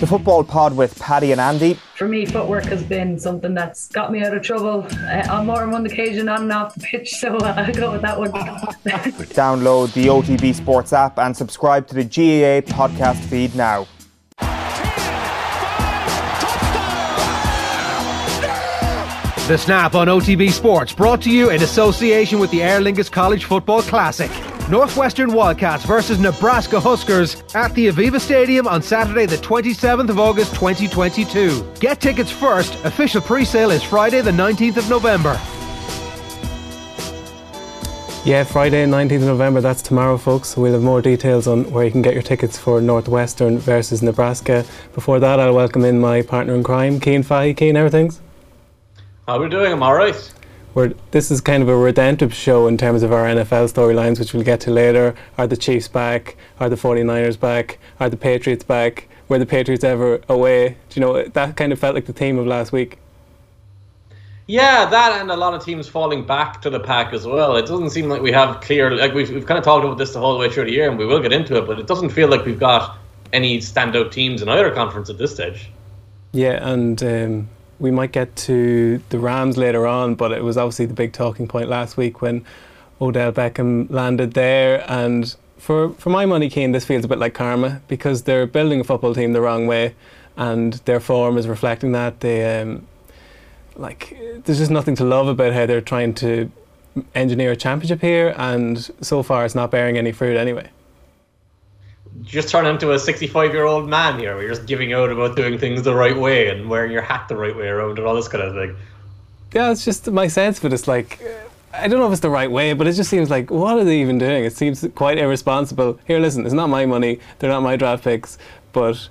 The Football Pod with Paddy and Andy. For me, footwork has been something that's got me out of trouble uh, on more than one occasion on and off the pitch, so uh, I'll go with that one. Download the OTB Sports app and subscribe to the GAA podcast feed now. The Snap on OTB Sports brought to you in association with the Aer Lingus College Football Classic. Northwestern Wildcats versus Nebraska Huskers at the Aviva Stadium on Saturday, the 27th of August 2022. Get tickets first. Official pre sale is Friday, the 19th of November. Yeah, Friday, 19th of November, that's tomorrow, folks. We'll have more details on where you can get your tickets for Northwestern versus Nebraska. Before that, I'll welcome in my partner in crime, Cian Fahey. Cian, everything's? How we doing? I'm all right. We're, this is kind of a redemptive show in terms of our NFL storylines, which we'll get to later. Are the Chiefs back? Are the 49ers back? Are the Patriots back? Were the Patriots ever away? Do you know, that kind of felt like the theme of last week. Yeah, that and a lot of teams falling back to the pack as well. It doesn't seem like we have clear, like we've, we've kind of talked about this the whole way through the year, and we will get into it, but it doesn't feel like we've got any standout teams in either conference at this stage. Yeah, and um, we might get to the Rams later on, but it was obviously the big talking point last week when Odell Beckham landed there. And for, for my money, Cian, this feels a bit like karma because they're building a football team the wrong way, and their form is reflecting that. They um, like there's just nothing to love about how they're trying to engineer a championship here, and so far it's not bearing any fruit anyway just turn into a 65 year old man here you're just giving out about doing things the right way and wearing your hat the right way around and all this kind of thing. Yeah, it's just my sense but. It's like, I don't know if it's the right way, but it just seems like, what are they even doing? It seems quite irresponsible. Here, listen, it's not my money, they're not my draft picks, but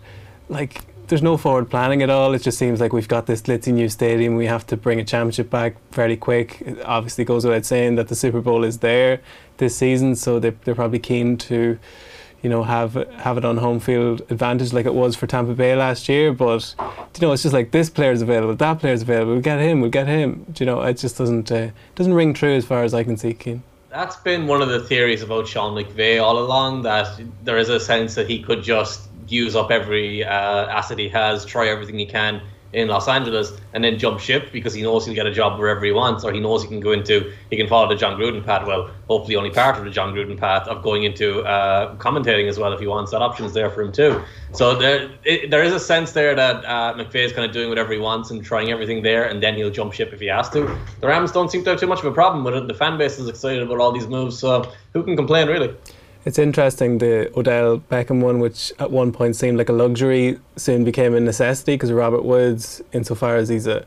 like, there's no forward planning at all. It just seems like we've got this glitzy new stadium. We have to bring a championship back fairly quick. It obviously goes without saying that the Super Bowl is there this season, so they, they're probably keen to you know, have have it on home field advantage like it was for Tampa Bay last year. But you know, it's just like this player's available, that player's available. We'll get him. We'll get him. Do you know, it just doesn't uh, doesn't ring true as far as I can see, Cian. That's been one of the theories about Sean McVay all along. That there is a sense that he could just use up every uh, asset he has, try everything he can, in Los Angeles and then jump ship because he knows he'll get a job wherever he wants, or he knows he can go into, he can follow the Jon Gruden path. Well, hopefully only part of the Jon Gruden path of going into uh, commentating as well if he wants. That option is there for him too. So there, it, there is a sense there that uh, McVay is kind of doing whatever he wants and trying everything there, and then he'll jump ship if he has to. The Rams don't seem to have too much of a problem with it. The fan base is excited about all these moves, so who can complain really? It's interesting the Odell Beckham one, which at one point seemed like a luxury, soon became a necessity because Robert Woods, insofar as he's a,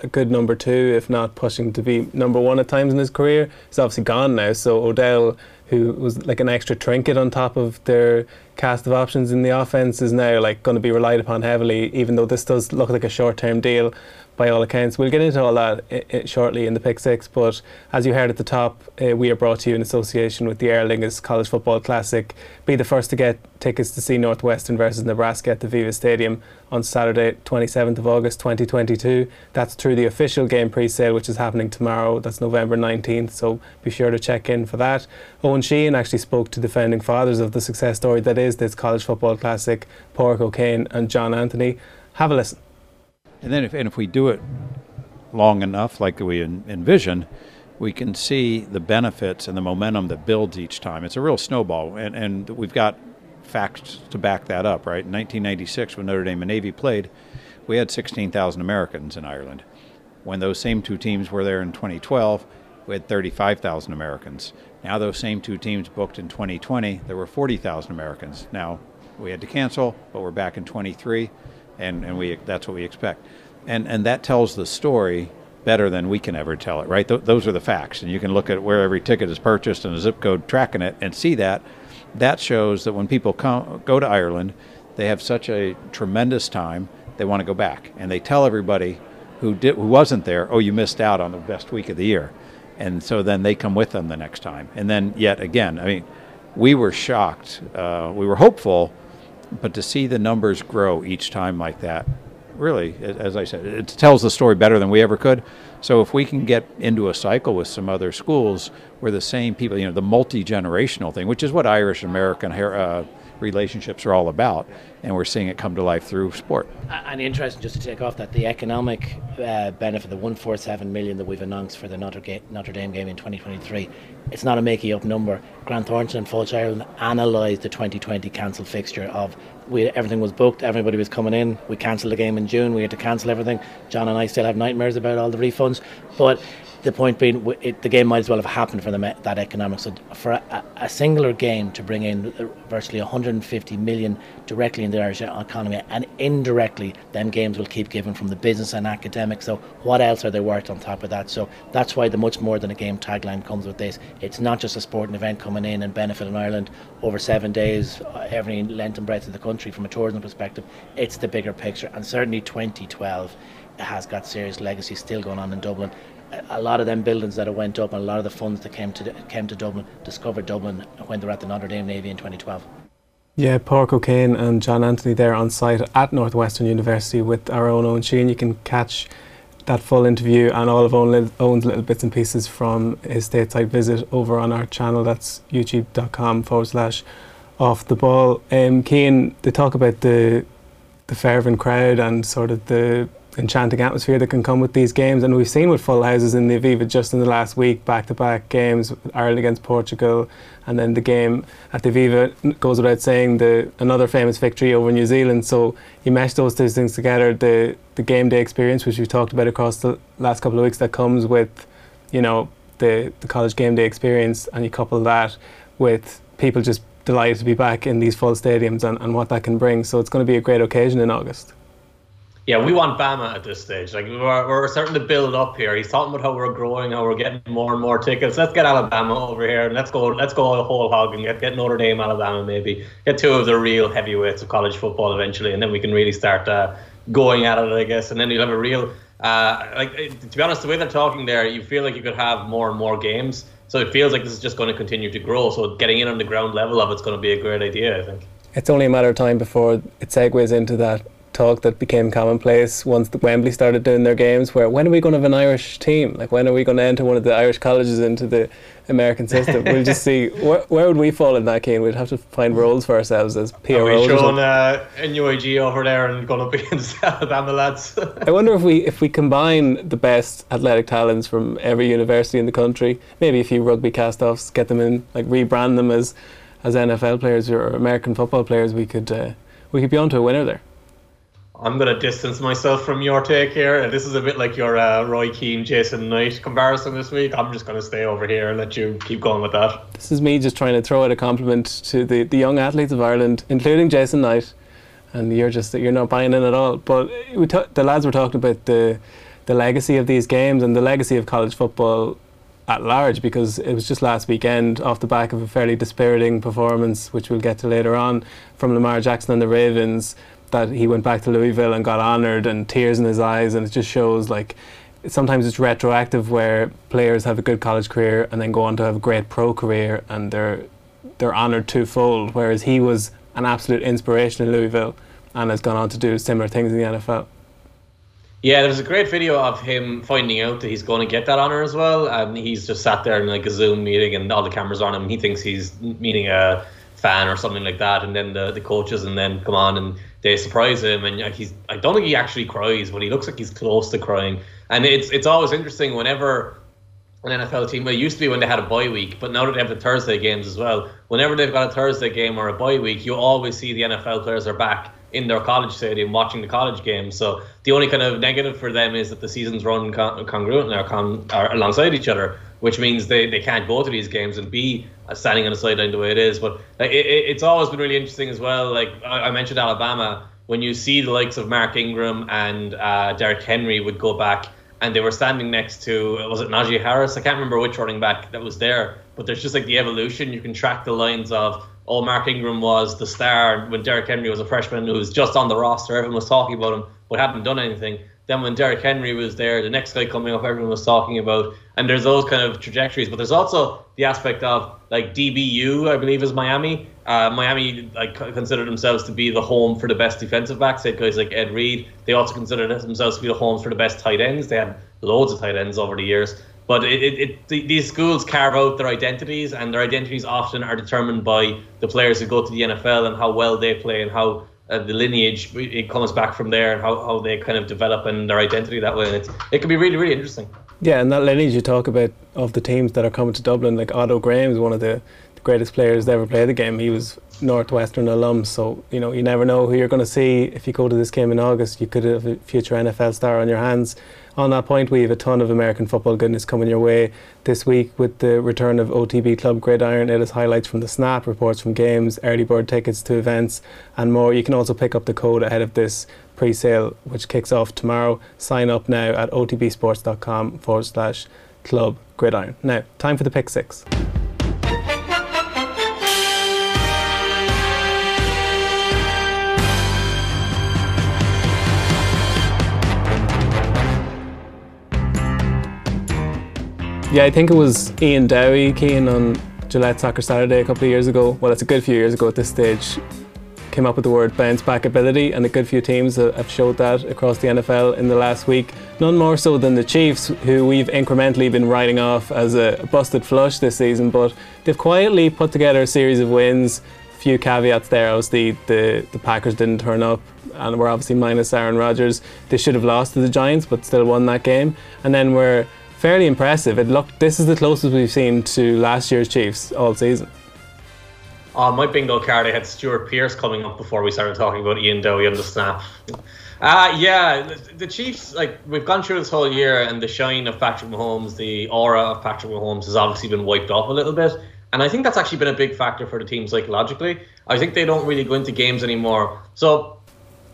a good number two, if not pushing to be number one at times in his career, is obviously gone now. So Odell, who was like an extra trinket on top of their cast of options in the offense, is now like going to be relied upon heavily. Even though this does look like a short-term deal, by all accounts. We'll get into all that I- I shortly in the pick six, but as you heard at the top, uh, we are brought to you in association with the Aer Lingus College Football Classic. Be the first to get tickets to see Northwestern versus Nebraska at the Aviva Stadium on Saturday, 27th of August 2022. That's through the official game pre-sale, which is happening tomorrow. That's November 19th, so be sure to check in for that. Eoin Sheahan actually spoke to the founding fathers of the success story that is this College Football Classic, Pádraig O'Kane and John Anthony. Have a listen. And then, if, and if we do it long enough, like we en- envision, we can see the benefits and the momentum that builds each time. It's a real snowball, and, and we've got facts to back that up, right? In 1996, when Notre Dame and Navy played, we had 16,000 Americans in Ireland. When those same two teams were there in 2012, we had 35,000 Americans. Now, those same two teams booked in 2020, there were 40,000 Americans. Now, we had to cancel, but we're back in 23 and, and we that's what we expect. And and that tells the story better than we can ever tell it, right? Th- those are the facts, and you can look at where every ticket is purchased and a zip code tracking it, and see that. That shows that when people come go to Ireland, they have such a tremendous time. They want to go back, and they tell everybody who who wasn't there, "Oh, you missed out on the best week of the year," and so then they come with them the next time, and then yet again. I mean, we were shocked. Uh, we were hopeful but to see the numbers grow each time like that, really, as I said, it tells the story better than we ever could. So if we can get into a cycle with some other schools where the same people, you know, the multi generational thing, which is what Irish American uh, relationships are all about, and we're seeing it come to life through sport. And interesting, just to take off that, the economic uh, benefit, the 147 million that we've announced for the Notre, Notre Dame game in 2023, it's not a making up number. Grant Thornton and Fáilte Ireland analysed the 2020 cancelled fixture of we, everything was booked, everybody was coming in. We cancelled the game in June, we had to cancel everything. John and I still have nightmares about all the refunds, but the point being, it, the game might as well have happened for them, that economic. So for a, a, singular game to bring in virtually 150 million directly in the Irish economy, and indirectly, them games will keep giving from the business and academic. So what else are they worth on top of that? So that's why the much more than a game tagline comes with this. It's not just a sporting event coming in and benefiting Ireland over seven days, uh, every length and breadth of the country from a tourism perspective. It's the bigger picture, and certainly 2012 has got serious legacy still going on in Dublin a lot of them buildings that went up and a lot of the funds that came to came to Dublin discovered Dublin when they were at the Notre Dame Navy in 2012. Yeah, Pádraig O'Kane and John Anthony there on site at Northwestern University with our own Eoin Sheahan. You can catch that full interview and all of Eoin's little bits and pieces from his stateside visit over on our channel. That's youtube.com forward slash off the ball. Um, Cian, they talk about the the fervent crowd and sort of the enchanting atmosphere that can come with these games. And we've seen with full houses in the Aviva just in the last week, back to back games, Ireland against Portugal, and then the game at the Aviva goes without saying the another famous victory over New Zealand. So you mesh those two things together, the the game day experience, which we've talked about across the last couple of weeks, that comes with, you know, the the college game day experience, and you couple that with people just delighted to be back in these full stadiums and, and what that can bring. So it's going to be a great occasion in August. Yeah, we want Bama at this stage. Like we're, we're starting to build up here. He's talking about how we're growing, how we're getting more and more tickets. Let's get Alabama over here and let's go. Let's go a whole hog and get, get Notre Dame, Alabama, maybe get two of the real heavyweights of college football eventually, and then we can really start uh, going at it, I guess. And then you'll have a real, uh, like to be honest, the way they're talking there, you feel like you could have more and more games. So it feels like this is just going to continue to grow. So getting in on the ground level of it's going to be a great idea, I think. It's only a matter of time before it segues into that talk that became commonplace once the Wembley started doing their games. Where when are we going to have an Irish team? Like when are we going to enter one of the Irish colleges into the American system? we'll just see where, where would we fall in that game. We'd have to find roles for ourselves as PROs. Are we showing uh, NUIG over there and going to up against Alabama lads? I wonder if we if we combine the best athletic talents from every university in the country, maybe a few rugby cast-offs, get them in, like rebrand them as as NFL players or American football players, we could uh, we could be onto a winner there. I'm going to distance myself from your take here. And this is a bit like your uh, Roy Keane, Jason Knight comparison this week. I'm just going to stay over here and let you keep going with that. This is me just trying to throw out a compliment to the, the young athletes of Ireland, including Jason Knight. And you're just you're not buying in at all. But t- the lads were talking about the the legacy of these games and the legacy of college football at large because it was just last weekend off the back of a fairly dispiriting performance, which we'll get to later on, from Lamar Jackson and the Ravens that he went back to Louisville and got honoured and tears in his eyes, and it just shows like sometimes it's retroactive where players have a good college career and then go on to have a great pro career and they're they're honoured twofold. Whereas he was an absolute inspiration in Louisville and has gone on to do similar things in the NFL. Yeah, there's a great video of him finding out that he's going to get that honor as well, and he's just sat there in like a Zoom meeting, and all the cameras on him. He thinks he's meeting a fan or something like that, and then the, the coaches and then come on and they surprise him, and he's I don't think he actually cries, but he looks like he's close to crying. And it's it's always interesting whenever an NFL team. Well, it used to be when they had a bye week, but now that they have the Thursday games as well. Whenever they've got a Thursday game or a bye week, you always see the NFL players are back in their college stadium watching the college games. So the only kind of negative for them is that the seasons run con- congruent or, con- alongside each other, which means they, they can't go to these games and be standing on the sideline the way it is. But like, it, it's always been really interesting as well. Like I, I mentioned Alabama, when you see the likes of Mark Ingram and uh, Derrick Henry would go back and they were standing next to was it Najee Harris? I can't remember which running back that was there, but there's just like the evolution. You can track the lines of oh Mark Ingram was the star when Derrick Henry was a freshman who was just on the roster. Everyone was talking about him, but hadn't done anything. Then when Derrick Henry was there, the next guy coming up, everyone was talking about, and there's those kind of trajectories. But there's also the aspect of like DBU, I believe, is Miami. Uh, Miami like consider themselves to be the home for the best defensive backs. They had guys like Ed Reed. They also consider themselves to be the homes for the best tight ends. They had loads of tight ends over the years. But it, it, it, these schools carve out their identities, and their identities often are determined by the players who go to the NFL and how well they play and how uh, the lineage it comes back from there and how, how they kind of develop and their identity that way. And it's, it can be really, really interesting. Yeah, and that lineage you talk about of the teams that are coming to Dublin, like Otto Graham is one of the, the greatest players to ever play the game. He was Northwestern alum, so you know you never know who you're going to see. If you go to this game in August, you could have a future NFL star on your hands. On that point, we have a ton of American football goodness coming your way this week with the return of OTB Club Gridiron. It has highlights from the snap, reports from games, early bird tickets to events, and more. You can also pick up the code ahead of this pre-sale, which kicks off tomorrow. Sign up now at otbsports.com forward slash club gridiron. Now, time for the pick six. Yeah, I think it was Iain Dowie keen on Gillette Soccer Saturday a couple of years ago. Well, it's a good few years ago at this stage. Came up with the word bounce back ability, and a good few teams have showed that across the NFL in the last week. None more so than the Chiefs, who we've incrementally been writing off as a busted flush this season, but they've quietly put together a series of wins. A few caveats there. Obviously, the, the Packers didn't turn up and we're obviously minus Aaron Rodgers. They should have lost to the Giants, but still won that game. And then we're fairly impressive. It looked this is the closest we've seen to last year's Chiefs all season. On my bingo card, I had Stuart Pearce coming up before we started talking about Iain Dowie on the snap. Uh, yeah, the Chiefs, like, we've gone through this whole year, and the shine of Patrick Mahomes, the aura of Patrick Mahomes has obviously been wiped off a little bit. And I think that's actually been a big factor for the team psychologically. I think they don't really go into games anymore. So,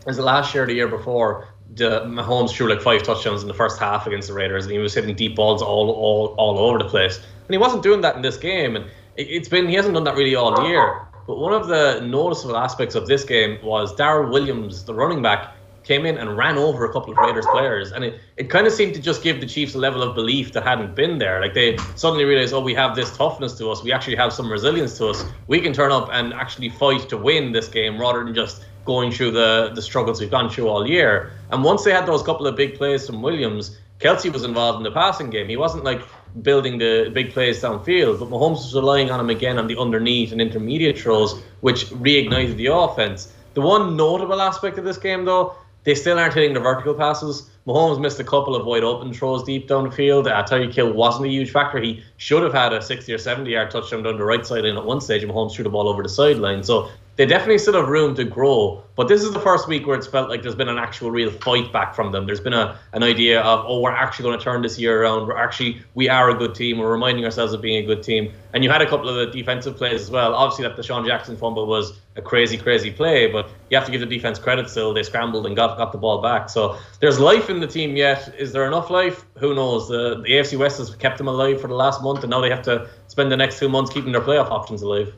as the last year, the year before, the Mahomes threw like five touchdowns in the first half against the Raiders, and he was hitting deep balls all all all over the place. And he wasn't doing that in this game, and it's been he hasn't done that really all year. But one of the noticeable aspects of this game was Darrel Williams, the running back, came in and ran over a couple of Raiders players, and it, it kind of seemed to just give the Chiefs a level of belief that hadn't been there. Like they suddenly realized, oh, we have this toughness to us, we actually have some resilience to us. We can turn up and actually fight to win this game rather than just going through the the struggles we've gone through all year. And once they had those couple of big plays from Williams, Kelce was involved in the passing game. He wasn't like building the big plays downfield, but Mahomes was relying on him again on the underneath and intermediate throws, which reignited the offense. The one notable aspect of this game, though, they still aren't hitting the vertical passes. Mahomes missed a couple of wide open throws deep down the field. Uh, Tyreek Hill wasn't a huge factor. He should have had a 60 or 70 yard touchdown down the right sideline at one stage, Mahomes threw the ball over the sideline. So they definitely still have room to grow. But this is the first week where it's felt like there's been an actual real fight back from them. There's been a an idea of oh we're actually going to turn this year around. We're actually we are a good team. We're reminding ourselves of being a good team. And you had a couple of the defensive plays as well. Obviously that DeSean Jackson fumble was a crazy crazy play, but you have to give the defense credit. Still they scrambled and got got the ball back. So there's life in the team yet. Is there enough life? Who knows? The, the AFC West has kept them alive for the last month, and now they have to spend the next two months keeping their playoff options alive.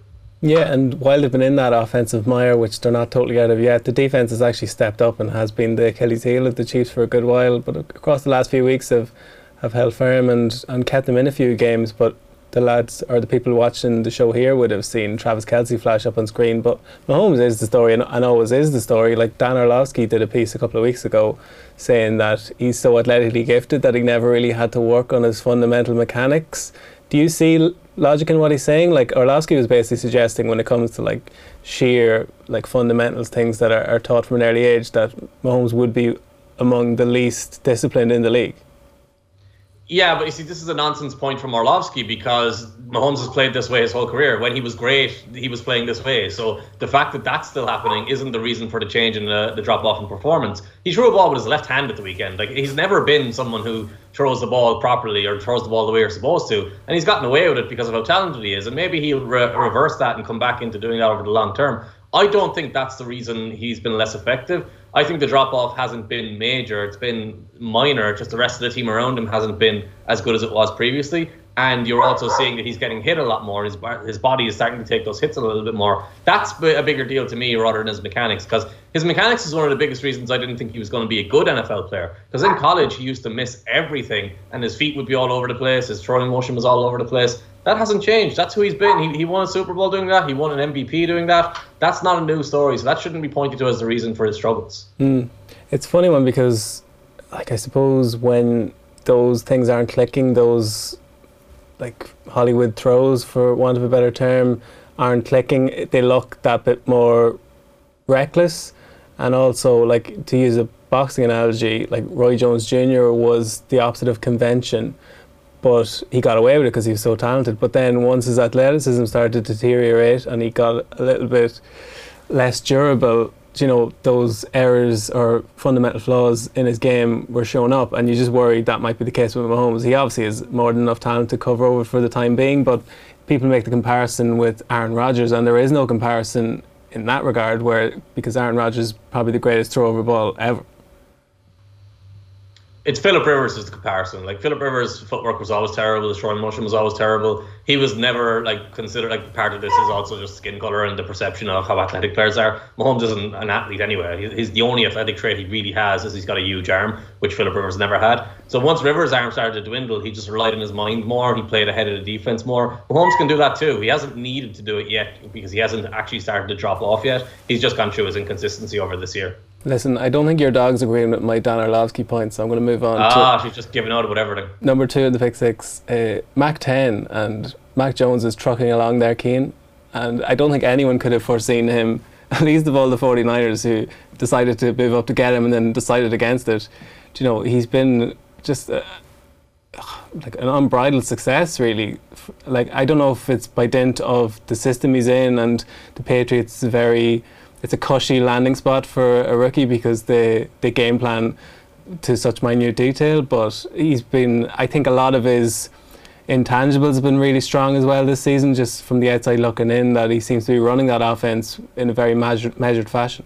Yeah, and while they've been in that offensive mire, which they're not totally out of yet, the defense has actually stepped up and has been the Achilles heel of the Chiefs for a good while. But across the last few weeks, have have held firm and, and kept them in a few games. But the lads or the people watching the show here would have seen Travis Kelce flash up on screen. But Mahomes is the story, and, and always is the story. Like Dan Orlovsky did a piece a couple of weeks ago saying that he's so athletically gifted that he never really had to work on his fundamental mechanics. Do you see logic in what he's saying. Like Orlovsky was basically suggesting when it comes to like sheer like fundamentals, things that are, are taught from an early age, that Mahomes would be among the least disciplined in the league. Yeah, but you see, this is a nonsense point from Orlovsky because Mahomes has played this way his whole career. When he was great, he was playing this way. So the fact that that's still happening isn't the reason for the change in the, the drop off in performance. He threw a ball with his left hand at the weekend. Like he's never been someone who throws the ball properly or throws the ball the way you're supposed to, and he's gotten away with it because of how talented he is. And maybe he'll re- reverse that and come back into doing that over the long term. I don't think that's the reason he's been less effective. I think the drop off hasn't been major. It's been minor. Just the rest of the team around him hasn't been as good as it was previously. And you're also seeing that he's getting hit a lot more. His, his body is starting to take those hits a little bit more. That's a bigger deal to me rather than his mechanics, because his mechanics is one of the biggest reasons I didn't think he was going to be a good NFL player. Because in college, he used to miss everything, and his feet would be all over the place, his throwing motion was all over the place. That hasn't changed. That's who he's been. He, he won a Super Bowl doing that. He won an MVP doing that. That's not a new story. So that shouldn't be pointed to as the reason for his struggles. Mm. It's funny one because, like, I suppose when those things aren't clicking. Those like Hollywood throws, for want of a better term, aren't clicking. They look that bit more reckless, and also like to use a boxing analogy, like Roy Jones Jr. was the opposite of convention, but he got away with it because he was so talented. But then once his athleticism started to deteriorate and he got a little bit less durable, you know, those errors or fundamental flaws in his game were showing up, and you just worried that might be the case with Mahomes. He obviously has more than enough talent to cover over for the time being, but people make the comparison with Aaron Rodgers, and there is no comparison in that regard, where because Aaron Rodgers is probably the greatest throw over ball ever it's Philip Rivers is the comparison. Like Philip Rivers' footwork was always terrible. His throwing motion was always terrible. He was never like considered like part of this is also just skin color and the perception of how athletic players are. Mahomes isn't an athlete anyway. He's the only athletic trait he really has is he's got a huge arm, which Philip Rivers never had. So once Rivers' arm started to dwindle, he just relied on his mind more. He played ahead of the defense more. Mahomes can do that too. He hasn't needed to do it yet because he hasn't actually started to drop off yet. He's just gone through his inconsistency over this year. Listen, I don't think your dog's agreeing with my Dan Orlovsky point, so I'm going to move on. Ah, she's just giving out about everything. Number two in the pick six, uh, Mac 10, and Mac Jones is trucking along there, Cian. And I don't think anyone could have foreseen him, at least of all the 49ers who decided to move up to get him and then decided against it. Do you know, he's been just uh, like an unbridled success, really. Like, I don't know if it's by dint of the system he's in and the Patriots very it's a cushy landing spot for a rookie because they they game plan to such minute detail. But he's been, I think, a lot of his intangibles have been really strong as well this season. Just from the outside looking in, that he seems to be running that offense in a very measured, measured fashion.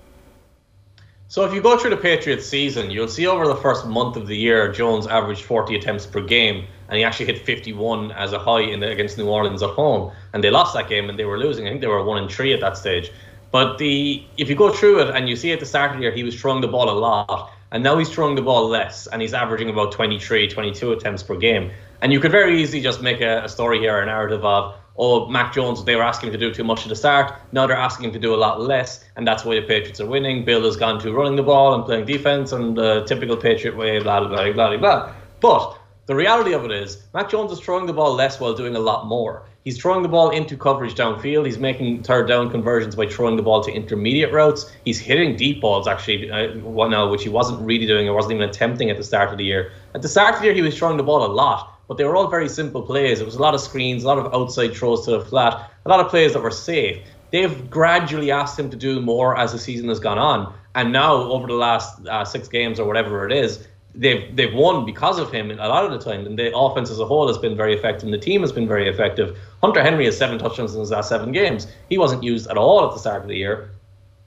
So if you go through the Patriots season, you'll see over the first month of the year, Jones averaged 40 attempts per game, and he actually hit 51 as a high in the, against New Orleans at home, and they lost that game and they were losing. I think they were one and three at that stage. But the if you go through it and you see at the start of the year he was throwing the ball a lot, and now he's throwing the ball less, and he's averaging about 23, 22 attempts per game. And you could very easily just make a, a story here, a narrative of, oh, Mac Jones, they were asking him to do too much at the start. Now they're asking him to do a lot less, and that's why the Patriots are winning. Bill has gone to running the ball and playing defense, and the typical Patriot way, blah, blah, blah, blah, blah. But the reality of it is, Mac Jones is throwing the ball less while doing a lot more. He's throwing the ball into coverage downfield. He's making third down conversions by throwing the ball to intermediate routes. He's hitting deep balls actually, uh, now which he wasn't really doing or wasn't even attempting at the start of the year. At the start of the year, he was throwing the ball a lot, but they were all very simple plays. It was a lot of screens, a lot of outside throws to the flat, a lot of plays that were safe. They've gradually asked him to do more as the season has gone on, and now over the last uh, six games or whatever it is, they've they've won because of him a lot of the time. And the offense as a whole has been very effective, and the team has been very effective. Hunter Henry has seven touchdowns in his last seven games. He wasn't used at all at the start of the year.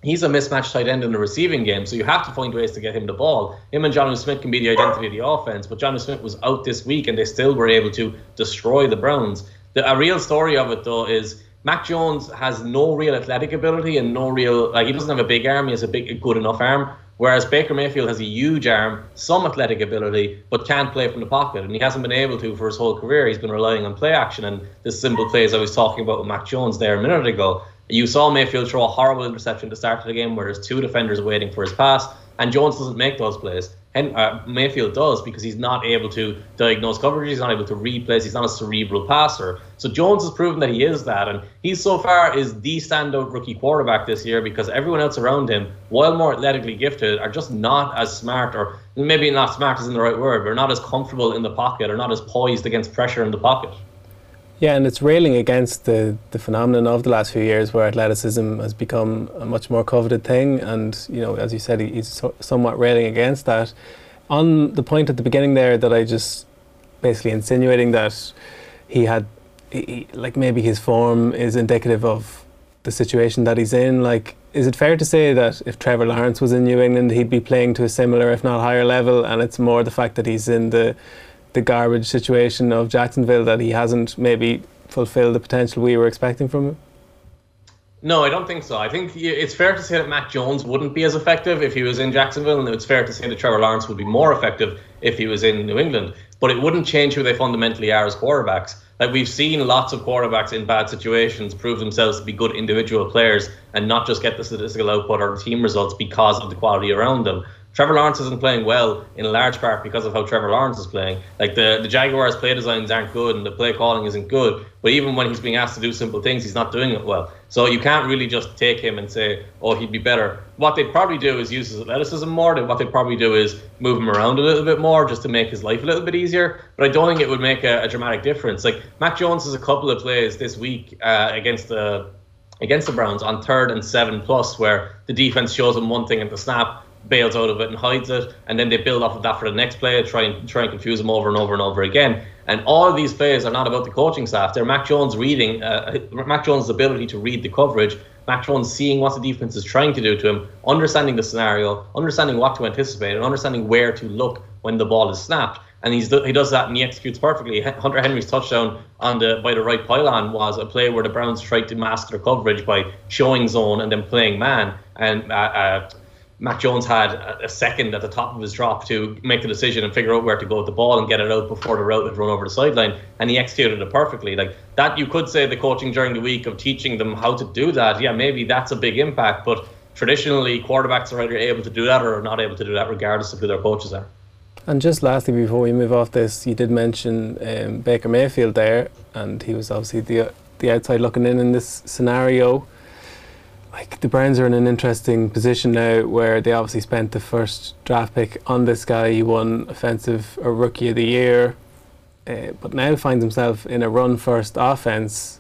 He's a mismatched tight end in the receiving game, so you have to find ways to get him the ball. Him and Jonnu Smith can be the identity of the offense, but Jonnu Smith was out this week, and they still were able to destroy the Browns. The, a real story of it, though, is Mac Jones has no real athletic ability and no real like he doesn't have a big arm. He has a big, a good enough arm. Whereas Baker Mayfield has a huge arm, some athletic ability, but can't play from the pocket, and he hasn't been able to for his whole career. He's been relying on play action and the simple plays I was talking about with Mac Jones there a minute ago. You saw Mayfield throw a horrible interception to start the game where there's two defenders waiting for his pass, and Jones doesn't make those plays. Hen- uh, Mayfield does because he's not able to diagnose coverage, he's not able to read plays, he's not a cerebral passer. So Jones has proven that he is that, and he so far is the standout rookie quarterback this year because everyone else around him, while more athletically gifted, are just not as smart, or maybe not smart isn't the right word, but not as comfortable in the pocket or not as poised against pressure in the pocket. Yeah, and it's railing against the, the phenomenon of the last few years where athleticism has become a much more coveted thing. And, you know, as you said, he's so, somewhat railing against that. On the point at the beginning there that I just basically insinuating that he had, he, like, maybe his form is indicative of the situation that he's in. Like, is it fair to say that if Trevor Lawrence was in New England, he'd be playing to a similar, if not higher level? And it's more the fact that he's in the the garbage situation of Jacksonville that he hasn't maybe fulfilled the potential we were expecting from him? No, I don't think so. I think it's fair to say that Mac Jones wouldn't be as effective if he was in Jacksonville, and it's fair to say that Trevor Lawrence would be more effective if he was in New England. But it wouldn't change who they fundamentally are as quarterbacks. Like we've seen lots of quarterbacks in bad situations prove themselves to be good individual players and not just get the statistical output or team results because of the quality around them. Trevor Lawrence isn't playing well in large part because of how Trevor Lawrence is playing. Like the, the Jaguars' play designs aren't good and the play calling isn't good. But even when he's being asked to do simple things, he's not doing it well. So you can't really just take him and say, oh, he'd be better. What they'd probably do is use his athleticism more. What they'd probably do is move him around a little bit more just to make his life a little bit easier. But I don't think it would make a, a dramatic difference. Like Mac Jones has a couple of plays this week uh, against the against the Browns on third and seven plus, where the defense shows him one thing at the snap, bails out of it and hides it, and then they build off of that for the next play, try and try and confuse them over and over and over again. And all of these plays are not about the coaching staff; they're Mac Jones reading, uh, Mac Jones' ability to read the coverage, Mac Jones seeing what the defense is trying to do to him, understanding the scenario, understanding what to anticipate, and understanding where to look when the ball is snapped and he's he does that and he executes perfectly. Hunter Henry's touchdown on the by the right pylon was a play where the Browns tried to mask their coverage by showing zone and then playing man, and uh, uh, Mac Jones had a second at the top of his drop to make the decision and figure out where to go with the ball and get it out before the route had run over the sideline, and he executed it perfectly. Like that, you could say the coaching during the week of teaching them how to do that. Yeah, maybe that's a big impact, but traditionally quarterbacks are either able to do that or are not able to do that, regardless of who their coaches are. And just lastly, before we move off this, you did mention um, Baker Mayfield there, and he was obviously the the outside looking in in this scenario. Like the Browns are in an interesting position now, where they obviously spent the first draft pick on this guy. He won offensive or rookie of the year, uh, but now finds himself in a run first offense,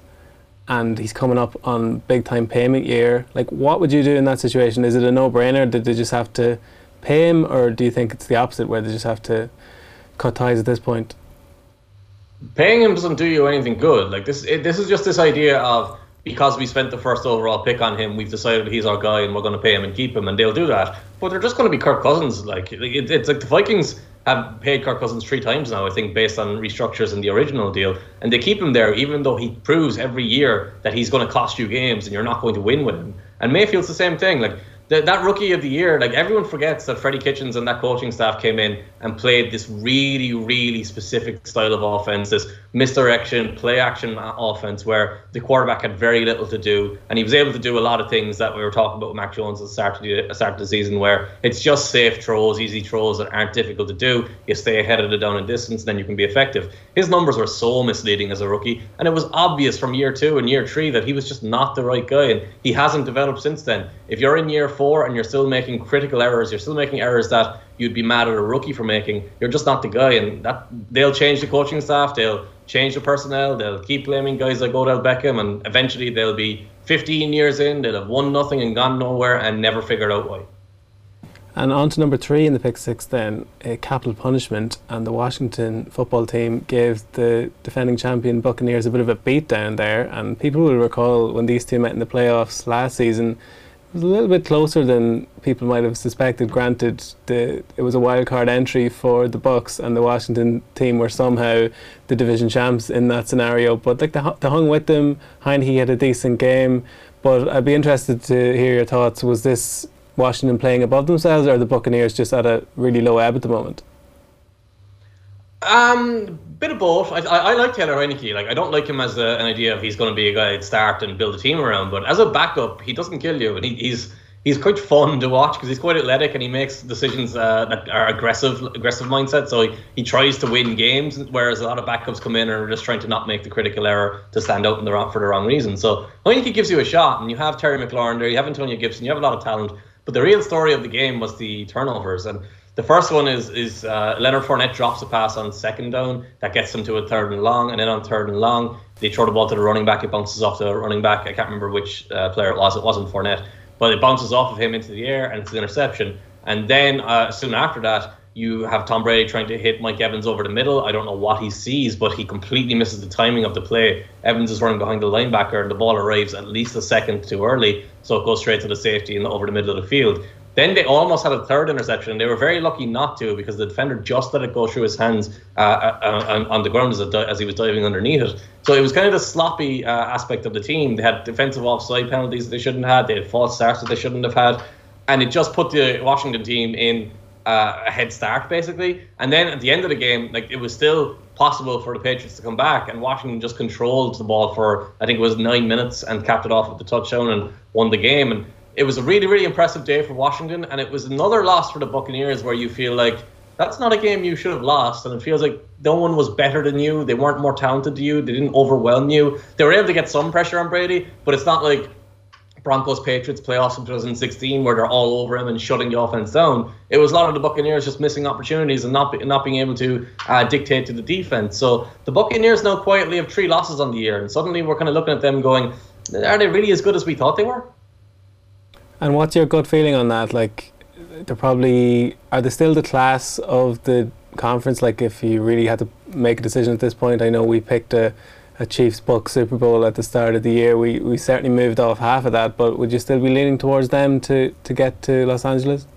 and he's coming up on big time payment year. Like, what would you do in that situation? Is it a no brainer? Did they just have to pay him, or do you think it's the opposite, where they just have to cut ties at this point? Paying him doesn't do you anything good. Like this, it, this is just this idea of because we spent the first overall pick on him, we've decided he's our guy and we're going to pay him and keep him, and they'll do that. But they're just going to be Kirk Cousins. Like it, it's like the Vikings have paid Kirk Cousins three times now, I think, based on restructures in the original deal, and they keep him there even though he proves every year that he's going to cost you games and you're not going to win with him. And Mayfield's the same thing. Like the, that rookie of the year, like everyone forgets that Freddie Kitchens and that coaching staff came in and played this really, really specific style of offense, this misdirection, play action offense where the quarterback had very little to do, and he was able to do a lot of things that we were talking about with Mac Jones at the start of the, uh, start of the season, where it's just safe throws, easy throws that aren't difficult to do. You stay ahead of the down and distance, then you can be effective. His numbers were so misleading as a rookie, and it was obvious from year two and year three that he was just not the right guy, and he hasn't developed since then. If you're in year four and you're still making critical errors, you're still making errors that you'd be mad at a rookie for making. You're just not the guy, and that they'll change the coaching staff, they'll change the personnel, they'll keep blaming guys like Odell Beckham, and eventually they'll be 15 years in, they'll have won nothing and gone nowhere and never figured out why. And on to number three in the pick six, then a capital punishment, and the Washington football team gave the defending champion Buccaneers a bit of a beat down there. And people will recall when these two met in the playoffs last season, was a little bit closer than people might have suspected. Granted, the, it was a wild card entry for the Bucks, and the Washington team were somehow the division champs in that scenario. But like they, they hung with them. Heinicke had a decent game, but I'd be interested to hear your thoughts. Was this Washington playing above themselves, or the Buccaneers just at a really low ebb at the moment? Um, bit of both. I, I, I like Taylor Heinicke. Like I don't like him as a, an idea of he's going to be a guy to start and build a team around. But as a backup, he doesn't kill you, and he, he's he's quite fun to watch because he's quite athletic and he makes decisions uh, that are aggressive, aggressive mindset. So he, he tries to win games, whereas a lot of backups come in and are just trying to not make the critical error to stand out in the wrong, for the wrong reason. So I think he gives you a shot, and you have Terry McLaurin there, you have Antonio Gibson, you have a lot of talent. But the real story of the game was the turnovers and the first one is is uh, Leonard Fournette drops a pass on second down that gets them to a third and long, and then on third and long they throw the ball to the running back. It bounces off the running back. I can't remember which uh, player it was. It wasn't Fournette, but it bounces off of him into the air, and it's an interception. And then uh, soon after that, you have Tom Brady trying to hit Mike Evans over the middle. I don't know what he sees, but he completely misses the timing of the play. Evans is running behind the linebacker, and the ball arrives at least a second too early, so it goes straight to the safety and over the middle of the field. Then they almost had a third interception. And they were very lucky not to because the defender just let it go through his hands uh, uh, on the ground as, it, as he was diving underneath it. So it was kind of the sloppy uh, aspect of the team. They had defensive offside penalties they shouldn't have had. They had false starts that they shouldn't have had, and it just put the Washington team in uh, a head start basically. And then at the end of the game, like it was still possible for the Patriots to come back, and Washington just controlled the ball for I think it was nine minutes and capped it off with the touchdown and won the game. And it was a really, really impressive day for Washington, and it was another loss for the Buccaneers where you feel like that's not a game you should have lost, and it feels like no one was better than you. They weren't more talented than you. They didn't overwhelm you. They were able to get some pressure on Brady, but it's not like Broncos Patriots playoffs in 2016 where they're all over him and shutting the offense down. It was a lot of the Buccaneers just missing opportunities and not not being able to uh, dictate to the defense. So the Buccaneers now quietly have three losses on the year, and suddenly we're kind of looking at them going, are they really as good as we thought they were? And what's your gut feeling on that? Like, they're probably are they still the class of the conference? Like, if you really had to make a decision at this point, I know we picked a a Chiefs Bucks Super Bowl at the start of the year. We we certainly moved off half of that, but would you still be leaning towards them to, to get to Los Angeles?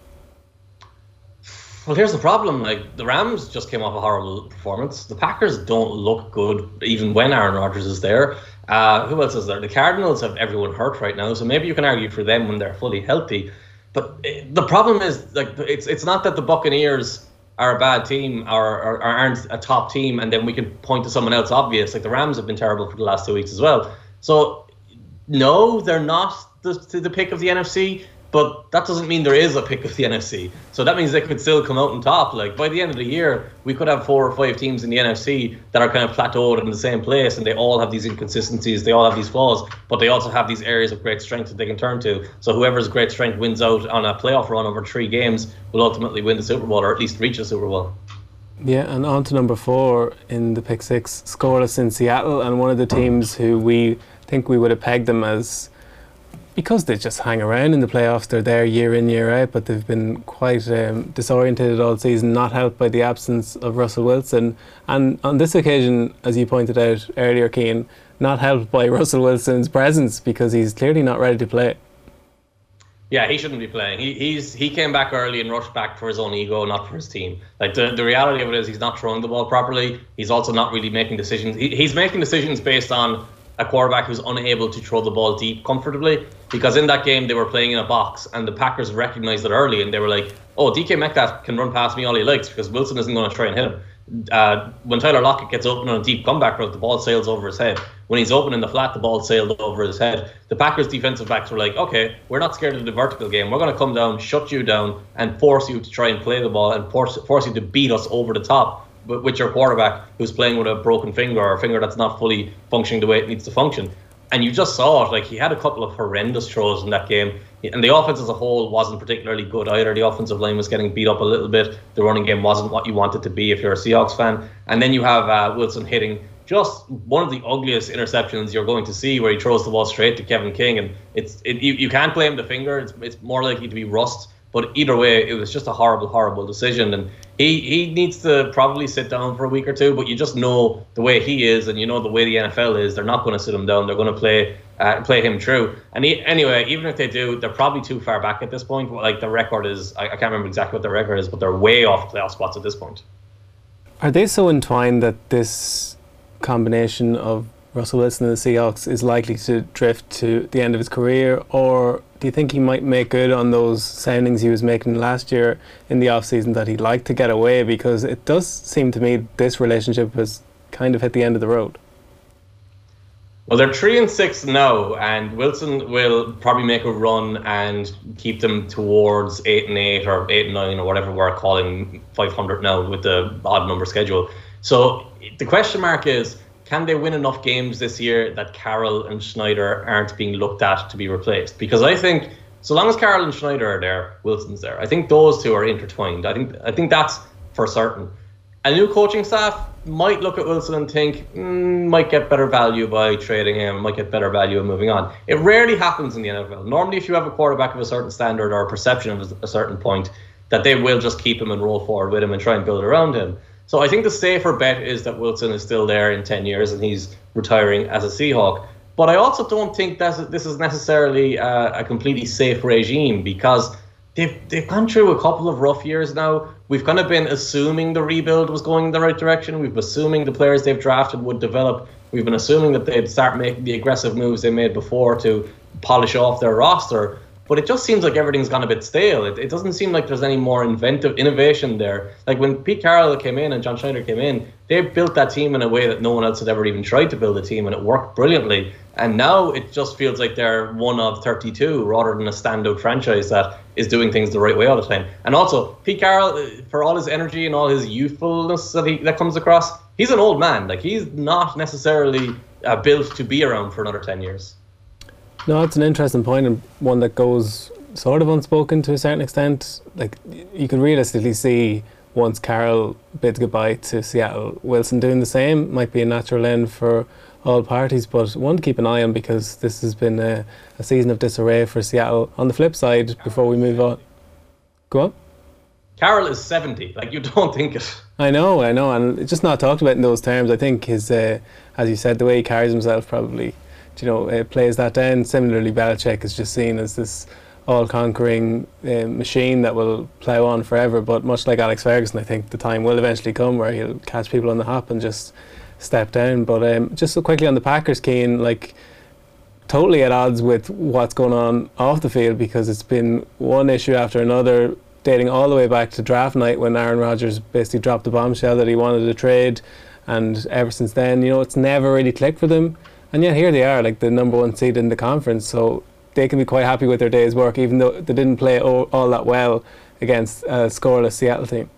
Well, here's the problem. Like the Rams just came off a horrible performance. The Packers don't look good even when Aaron Rodgers is there. Uh, who else is there? The Cardinals have everyone hurt right now, so maybe you can argue for them when they're fully healthy. But eh, the problem is like it's it's not that the Buccaneers are a bad team or, or, or, aren't a top team, and then we can point to someone else obvious. Like the Rams have been terrible for the last two weeks as well. So, no, they're not the, the pick of the NFC but that doesn't mean there is a pick of the NFC. So that means they could still come out on top. Like by the end of the year, we could have four or five teams in the NFC that are kind of plateaued in the same place, and they all have these inconsistencies, they all have these flaws, but they also have these areas of great strength that they can turn to. So whoever's great strength wins out on a playoff run over three games will ultimately win the Super Bowl, or at least reach the Super Bowl. Yeah, and on to number four in the pick six, scoreless in Seattle, and one of the teams who we think we would have pegged them as because they just hang around in the playoffs, they're there year in, year out, but they've been quite um, disorientated all season, not helped by the absence of Russell Wilson. And on this occasion, as you pointed out earlier, Cian, not helped by Russell Wilson's presence because he's clearly not ready to play. Yeah, he shouldn't be playing. He he's he came back early and rushed back for his own ego, not for his team. Like the, the reality of it is, he's not throwing the ball properly. He's also not really making decisions. He, he's making decisions based on a quarterback who's unable to throw the ball deep comfortably. Because in that game they were playing in a box, and the Packers recognized it early, and they were like, "Oh, DK Metcalf can run past me all he likes because Wilson isn't going to try and hit him." Uh, when Tyler Lockett gets open on a deep comeback route, the ball sails over his head. When he's open in the flat, the ball sailed over his head. The Packers defensive backs were like, okay, we're not scared of the vertical game. We're going to come down, shut you down, and force you to try and play the ball and force, force you to beat us over the top with your quarterback who's playing with a broken finger or a finger that's not fully functioning the way it needs to function. And you just saw it. Like he had a couple of horrendous throws in that game, and the offense as a whole wasn't particularly good either. The offensive line was getting beat up a little bit. The running game wasn't what you want it to be if you're a Seahawks fan. And then you have uh, Wilson hitting just one of the ugliest interceptions you're going to see, where he throws the ball straight to Kevin King, and it's it, you, you can't blame the finger. It's, it's more likely to be rust but either way, it was just a horrible, horrible decision. And he, he needs to probably sit down for a week or two. But you just know the way he is, and you know the way the NFL is. They're not going to sit him down. They're going to play uh, play him true. And he, anyway, even if they do, they're probably too far back at this point. Like the record is, I, I can't remember exactly what the record is, but they're way off playoff spots at this point. Are they so entwined that this combination of Russell Wilson and the Seahawks is likely to drift to the end of his career, or do you think he might make good on those soundings he was making last year in the off season that he'd like to get away? Because it does seem to me this relationship has kind of hit the end of the road. Well, they're three and six now, and Wilson will probably make a run and keep them towards eight and eight or eight and nine or whatever we're calling 500 now with the odd number schedule. So the question mark is can they win enough games this year that Carroll and Schneider aren't being looked at to be replaced? Because I think so long as Carroll and Schneider are there, Wilson's there. I think those two are intertwined. I think I think that's for certain. A new coaching staff might look at Wilson and think mm, might get better value by trading him, might get better value and moving on. It rarely happens in the NFL. Normally, if you have a quarterback of a certain standard or a perception of a certain point, that they will just keep him and roll forward with him and try and build around him. So I think the safer bet is that Wilson is still there in 10 years and he's retiring as a Seahawk. But I also don't think that this is necessarily a, a completely safe regime because they've they've gone through a couple of rough years now. We've kind of been assuming the rebuild was going in the right direction. We've been assuming the players they've drafted would develop. We've been assuming that they'd start making the aggressive moves they made before to polish off their roster. But it just seems like everything's gone a bit stale. It, it doesn't seem like there's any more inventive innovation there. Like when Pete Carroll came in and John Schneider came in, they built that team in a way that no one else had ever even tried to build a team, and it worked brilliantly. And now it just feels like they're one of 32 rather than a standout franchise that is doing things the right way all the time. And also, Pete Carroll, uh, for all his energy and all his youthfulness that he that comes across, he's an old man. Like he's not necessarily uh, built to be around for another 10 years. No, it's an interesting point and one that goes sort of unspoken to a certain extent. Like you can realistically see once Carroll bids goodbye to Seattle, Wilson doing the same might be a natural end for all parties, but one to keep an eye on because this has been a, a season of disarray for Seattle. On the flip side, before we move on, go on. Carroll is 70. Like, you don't think it. I know, I know, and it's just not talked about in those terms. I think his, uh, as you said, the way he carries himself probably, you know, uh, plays that down. Similarly, Belichick is just seen as this all-conquering uh, machine that will plough on forever. But much like Alex Ferguson, I think the time will eventually come where he'll catch people on the hop and just step down. But um, just so quickly on the Packers, Cian, like totally at odds with what's going on off the field because it's been one issue after another, dating all the way back to draft night when Aaron Rodgers basically dropped the bombshell that he wanted a trade, and ever since then, you know, it's never really clicked for them. And yet here they are, like the number one seed in the conference. So they can be quite happy with their day's work, even though they didn't play all, all that well against a scoreless Seattle team.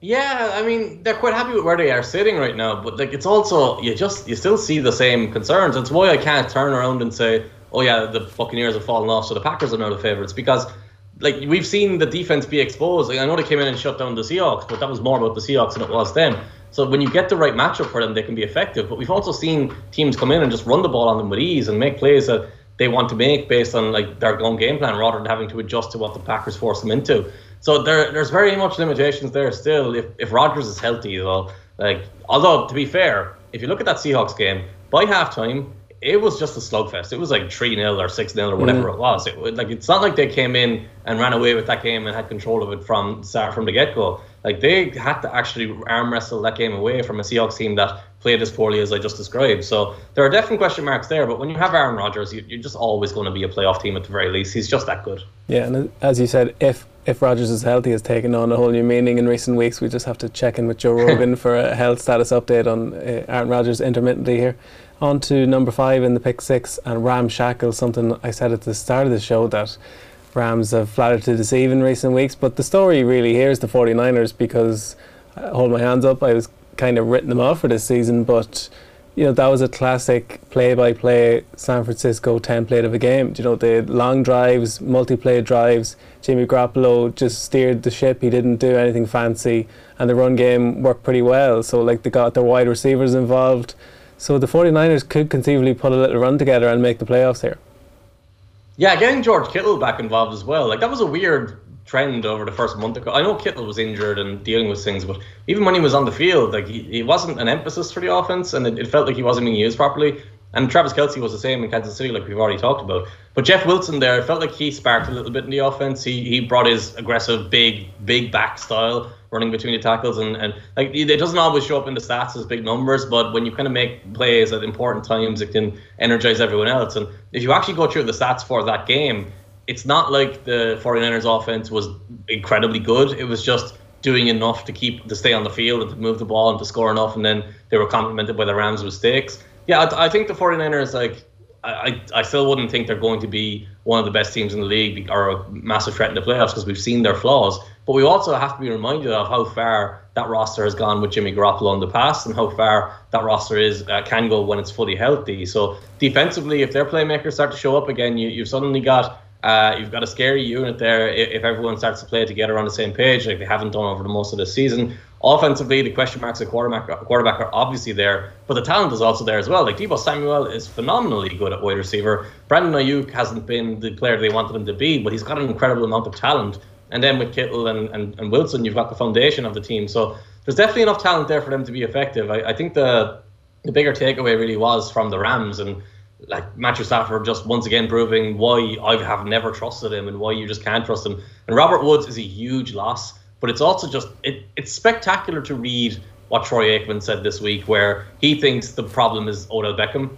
Yeah, I mean they're quite happy with where they are sitting right now, but like it's also you just you still see the same concerns. It's why I can't turn around and say, oh yeah, the Buccaneers have fallen off, so the Packers are now the favorites because like we've seen the defense be exposed. Like, I know they came in and shut down the Seahawks, but that was more about the Seahawks than it was them. So when you get the right matchup for them, they can be effective. But we've also seen teams come in and just run the ball on them with ease and make plays that they want to make based on like their own game plan rather than having to adjust to what the Packers force them into. So there, there's very much limitations there still. If if Rodgers is healthy, though, like although to be fair, if you look at that Seahawks game by halftime, it was just a slugfest. It was like three 0 or six 0 or whatever mm. it was. It like it's not like they came in and ran away with that game and had control of it from start from the get go. Like they had to actually arm wrestle that game away from a Seahawks team that played as poorly as I just described. So there are definitely question marks there. But when you have Aaron Rodgers, you, you're just always going to be a playoff team at the very least. He's just that good. Yeah, and as you said, if if Rodgers is healthy, has taken on a whole new meaning in recent weeks. We just have to check in with Joe Rogan for a health status update on uh, Aaron Rodgers intermittently here. On to number five in the pick six and Ramshackle, something I said at the start of the show that Rams have flattered to deceive in recent weeks. But the story really here is the 49ers because I hold my hands up, I was kind of written them off for this season, but you know that was a classic play-by-play San Francisco template of a game. You know the long drives, multi-play drives. Jimmy Garoppolo just steered the ship. He didn't do anything fancy, and the run game worked pretty well. So like they got their wide receivers involved. So the 49ers could conceivably put a little run together and make the playoffs here. Yeah, getting George Kittle back involved as well. Like that was a weird trend over the first month ago. I know Kittle was injured and dealing with things, but even when he was on the field, like he, he wasn't an emphasis for the offense, and it, it felt like he wasn't being used properly. And Travis Kelce was the same in Kansas City, like we've already talked about. But Jeff Wilson there felt like he sparked a little bit in the offense. He he brought his aggressive, big, big back style running between the tackles, and, and like it doesn't always show up in the stats as big numbers, but when you kind of make plays at important times, it can energize everyone else. And if you actually go through the stats for that game, it's not like the 49ers offense was incredibly good. It was just doing enough to keep to stay on the field and to move the ball and to score enough, and then they were complemented by the Rams' mistakes. Yeah, I, I think the 49ers like I, I still wouldn't think they're going to be one of the best teams in the league or a massive threat in the playoffs because we've seen their flaws. But we also have to be reminded of how far that roster has gone with Jimmy Garoppolo in the past and how far that roster is uh, can go when it's fully healthy. So defensively, if their playmakers start to show up again, you, you've suddenly got uh, you've got a scary unit there if, if, everyone starts to play together on the same page, like they haven't done over the most of the season. Offensively, the question marks at quarterback, quarterback are obviously there, but the talent is also there as well. Like Deebo Samuel is phenomenally good at wide receiver. Brandon Aiyuk hasn't been the player they wanted him to be, but he's got an incredible amount of talent. And then with Kittle and, and, and Wilson, you've got the foundation of the team. So there's definitely enough talent there for them to be effective. I, I think the the bigger takeaway really was from the Rams and like Matthew Stafford just once again proving why I have never trusted him and why you just can't trust him. And Robert Woods is a huge loss, but it's also just it, it's spectacular to read what Troy Aikman said this week, where he thinks the problem is Odell Beckham.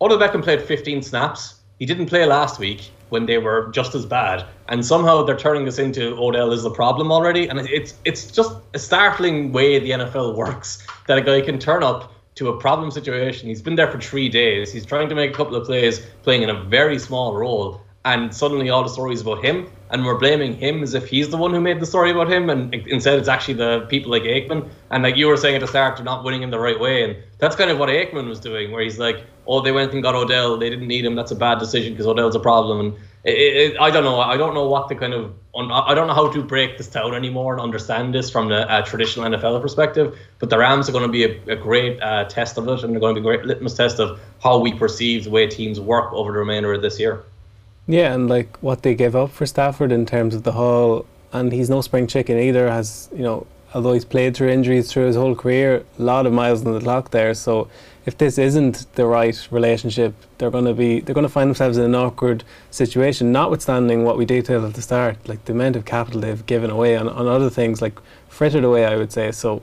Odell Beckham played 15 snaps. He didn't play last week, when they were just as bad, and somehow they're turning this into Odell is the problem already, and it's it's just a startling way the NFL works that a guy can turn up to a problem situation. He's been there for three days. He's trying to make a couple of plays, playing in a very small role, and suddenly all the stories about him, and we're blaming him as if he's the one who made the story about him, and instead it's actually the people like Aikman. And like you were saying at the start, they're not winning in the right way, and that's kind of what Aikman was doing, where he's like, oh, they went and got Odell, they didn't need him, that's a bad decision because Odell's a problem, and it, it, I don't know, I don't know what the kind of, I don't know how to break this down anymore and understand this from the uh, traditional NFL perspective, but the Rams are going to be a, a great uh, test of it, and they're going to be a great litmus test of how we perceive the way teams work over the remainder of this year. Yeah, and like what they gave up for Stafford in terms of the whole, and he's no spring chicken either. Has you know, although he's played through injuries through his whole career, a lot of miles on the clock there. So if this isn't the right relationship, they're going to be they're going to find themselves in an awkward situation. Notwithstanding what we detailed at the start, like the amount of capital they've given away on, on other things, like frittered away, I would say. So,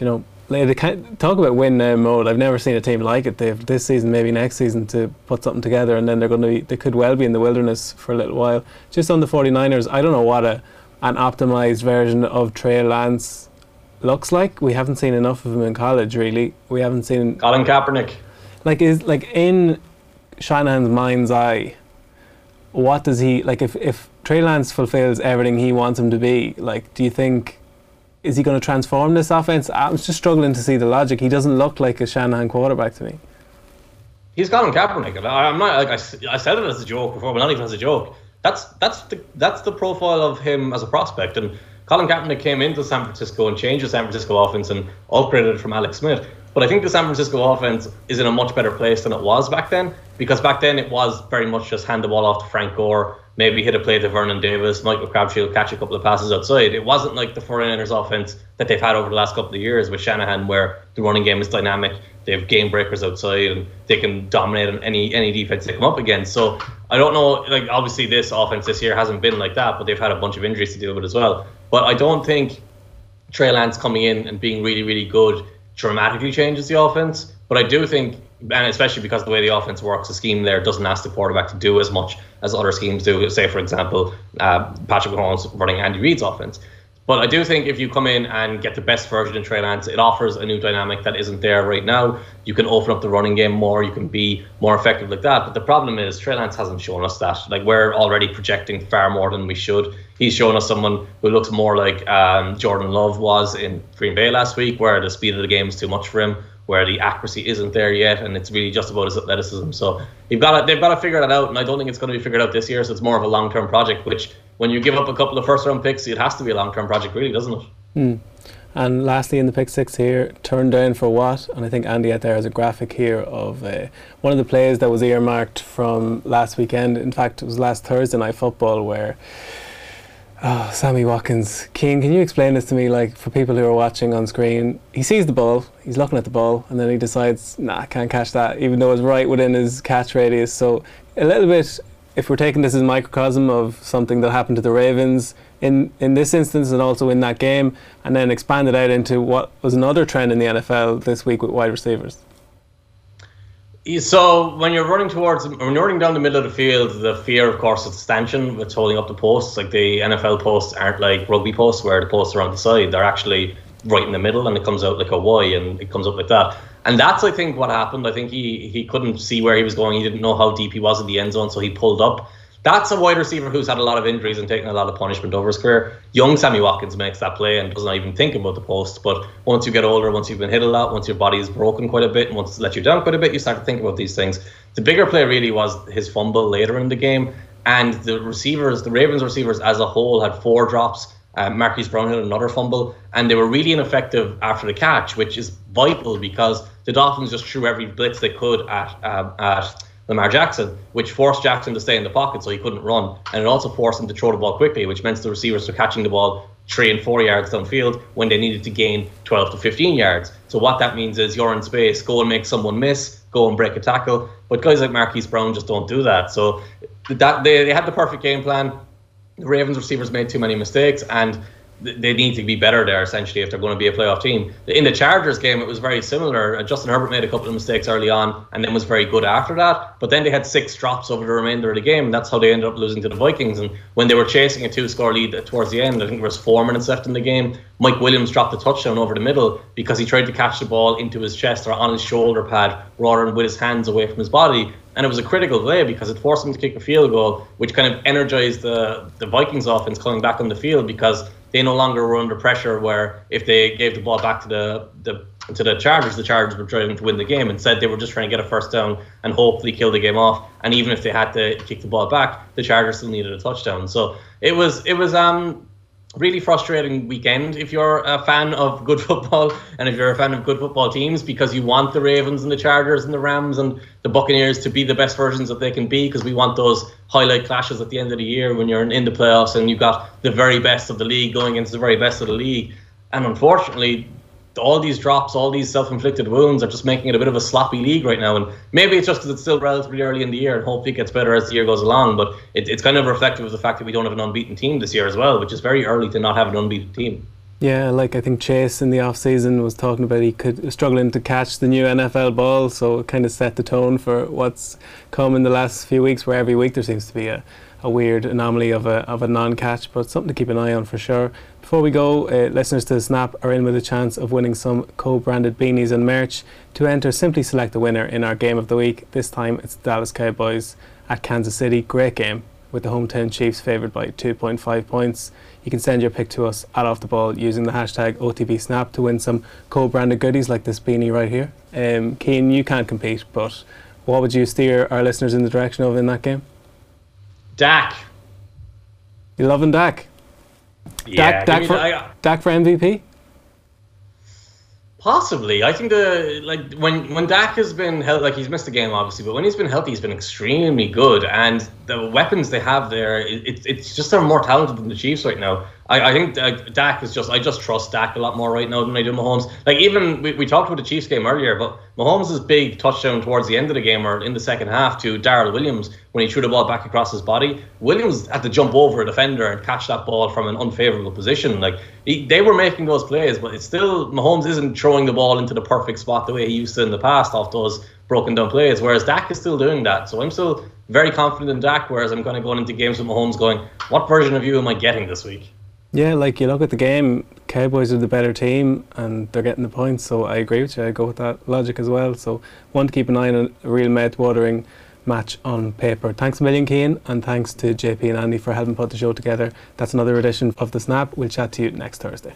you know, they can't talk about win now mode. I've never seen a team like it. They've this season, maybe next season, to put something together, and then they're going to be. They could well be in the wilderness for a little while. Just on the 49ers, I don't know what a an optimized version of Trey Lance looks like. We haven't seen enough of him in college, really. We haven't seen Colin Kaepernick. Like is like in Shanahan's mind's eye. What does he like? If if Trey Lance fulfills everything he wants him to be, like, do you think is he going to transform this offense? I'm just struggling to see the logic. He doesn't look like a Shanahan quarterback to me. He's Colin Kaepernick. I'm not like I, I said it as a joke before, but not even as a joke. That's that's the that's the profile of him as a prospect. And Colin Kaepernick came into San Francisco and changed the San Francisco offense and upgraded it from Alex Smith. But I think the San Francisco offense is in a much better place than it was back then because back then it was very much just hand the ball off to Frank Gore, maybe hit a play to Vernon Davis, Michael Crabtree will catch a couple of passes outside. It wasn't like the 49ers offense that they've had over the last couple of years with Shanahan, where the running game is dynamic. They have game breakers outside and they can dominate any any defense they come up against. So I don't know. Like obviously this offense this year hasn't been like that, but they've had a bunch of injuries to deal with as well. But I don't think Trey Lance coming in and being really really good dramatically changes the offense. But I do think and especially because the way the offense works, the scheme there doesn't ask the quarterback to do as much as other schemes do. Say, for example, uh, Patrick Mahomes running Andy Reid's offense. But I do think if you come in and get the best version of Trey Lance, it offers a new dynamic that isn't there right now. You can open up the running game more. You can be more effective like that. But the problem is Trey Lance hasn't shown us that. Like we're already projecting far more than we should. He's shown us someone who looks more like um, Jordan Love was in Green Bay last week, where the speed of the game is too much for him where the accuracy isn't there yet, and it's really just about his athleticism. So you've got to, they've got to figure that out, and I don't think it's going to be figured out this year. So it's more of a long term project. Which, when you give up a couple of first round picks, it has to be a long term project, really, doesn't it? Mm. And lastly, in the pick six here, turned down for what? And I think Andy out there has a graphic here of uh, one of the plays that was earmarked from last weekend. In fact, it was last Thursday night football where Oh, Sammy Watkins. Cian, can you explain this to me? Like, for people who are watching on screen, he sees the ball, he's looking at the ball, and then he decides, nah, I can't catch that, even though it's right within his catch radius. So, a little bit, if we're taking this as a microcosm of something that happened to the Ravens in, in this instance and also in that game, and then expand it out into what was another trend in the NFL this week with wide receivers. So when you're running towards, when you're running down the middle of the field, the fear, of course, is the stanchion. It's holding up the posts. Like the NFL posts aren't like rugby posts where the posts are on the side. They're actually right in the middle, and it comes out like a Y, and it comes up like that. And that's, I think, what happened. I think he he couldn't see where he was going. He didn't know how deep he was in the end zone, so he pulled up that's a wide receiver who's had a lot of injuries and taken a lot of punishment over his career. Young Sammy Watkins makes that play and doesn't even think about the post. But once you get older, once you've been hit a lot, once your body is broken quite a bit, and once it's let you down quite a bit, you start to think about these things. The bigger play really was his fumble later in the game. And the receivers, the Ravens receivers as a whole, had four drops. Uh, Marquise Brown had another fumble, and they were really ineffective after the catch, which is vital because the Dolphins just threw every blitz they could at uh, at Lamar Jackson, which forced Jackson to stay in the pocket so he couldn't run. And it also forced him to throw the ball quickly, which meant the receivers were catching the ball three and four yards downfield when they needed to gain 12 to 15 yards. So what that means is you're in space, go and make someone miss, go and break a tackle. But guys like Marquise Brown just don't do that. So that they, they had the perfect game plan. The Ravens receivers made too many mistakes and they need to be better there essentially if they're going to be a playoff team. In the Chargers game, it was very similar. Uh, Justin Herbert made a couple of mistakes early on and then was very good after that. But then they had six drops over the remainder of the game, and that's how they ended up losing to the Vikings. And when they were chasing a two-score lead towards the end, I think there was four minutes left in the game. Mike Williams dropped a touchdown over the middle because he tried to catch the ball into his chest or on his shoulder pad rather than with his hands away from his body and it was a critical play because it forced them to kick a field goal, which kind of energized the the Vikings offense coming back on the field because they no longer were under pressure. Where if they gave the ball back to the the to the Chargers, the Chargers were trying to win the game. Instead, they were just trying to get a first down and hopefully kill the game off. And even if they had to kick the ball back, the Chargers still needed a touchdown. So it was it was um really frustrating weekend if you're a fan of good football and if you're a fan of good football teams because you want the Ravens and the Chargers and the Rams and the Buccaneers to be the best versions that they can be because we want those highlight clashes at the end of the year when you're in the playoffs and you've got the very best of the league going against the very best of the league. And unfortunately, all these drops, all these self-inflicted wounds are just making it a bit of a sloppy league right now. And maybe it's just because it's still relatively early in the year, and hopefully it gets better as the year goes along. But it, it's kind of reflective of the fact that we don't have an unbeaten team this year as well, which is very early to not have an unbeaten team. Yeah, like I think Chase in the off season was talking about he could struggling to catch the new NFL ball, so it kind of set the tone for what's come in the last few weeks, where every week there seems to be a, a weird anomaly of a of a non-catch, but something to keep an eye on for sure. Before we go, uh, listeners to the Snap are in with a chance of winning some co-branded beanies and merch. To enter, simply select the winner in our game of the week. This time it's the Dallas Cowboys at Kansas City. Great game with the hometown Chiefs favoured by 2.5 points. You can send your pick to us at Off the Ball using the hashtag OTBSnap to win some co-branded goodies like this beanie right here. Um, Cian, you can't compete, but what would you steer our listeners in the direction of in that game? Dak. You loving Dak? Yeah, Dak, Dak, for, I, Dak for MVP? Possibly, I think the like when when Dak has been held, like he's missed a game obviously, but when he's been healthy, he's been extremely good. And the weapons they have there, it, it's just they're more talented than the Chiefs right now. I, I think uh, Dak is just I just trust Dak a lot more right now than I do Mahomes. Like even we, we talked about the Chiefs game earlier, but Mahomes' big touchdown towards the end of the game or in the second half to Darrel Williams when he threw the ball back across his body. Williams had to jump over a defender and catch that ball from an unfavorable position. Like he, they were making those plays, but it's still Mahomes isn't throwing the ball into the perfect spot the way he used to in the past off those broken down plays. Whereas Dak is still doing that. So I'm still very confident in Dak. Whereas I'm kind of going into games with Mahomes going, what version of you am I getting this week? Yeah, like you look at the game, Cowboys are the better team and they're getting the points. So I agree with you. I go with that logic as well. So one to keep an eye on a real mouth-watering match on paper. Thanks a million, Cian, and thanks to JP and Andy for helping put the show together. That's another edition of the Snap. We'll chat to you next Thursday.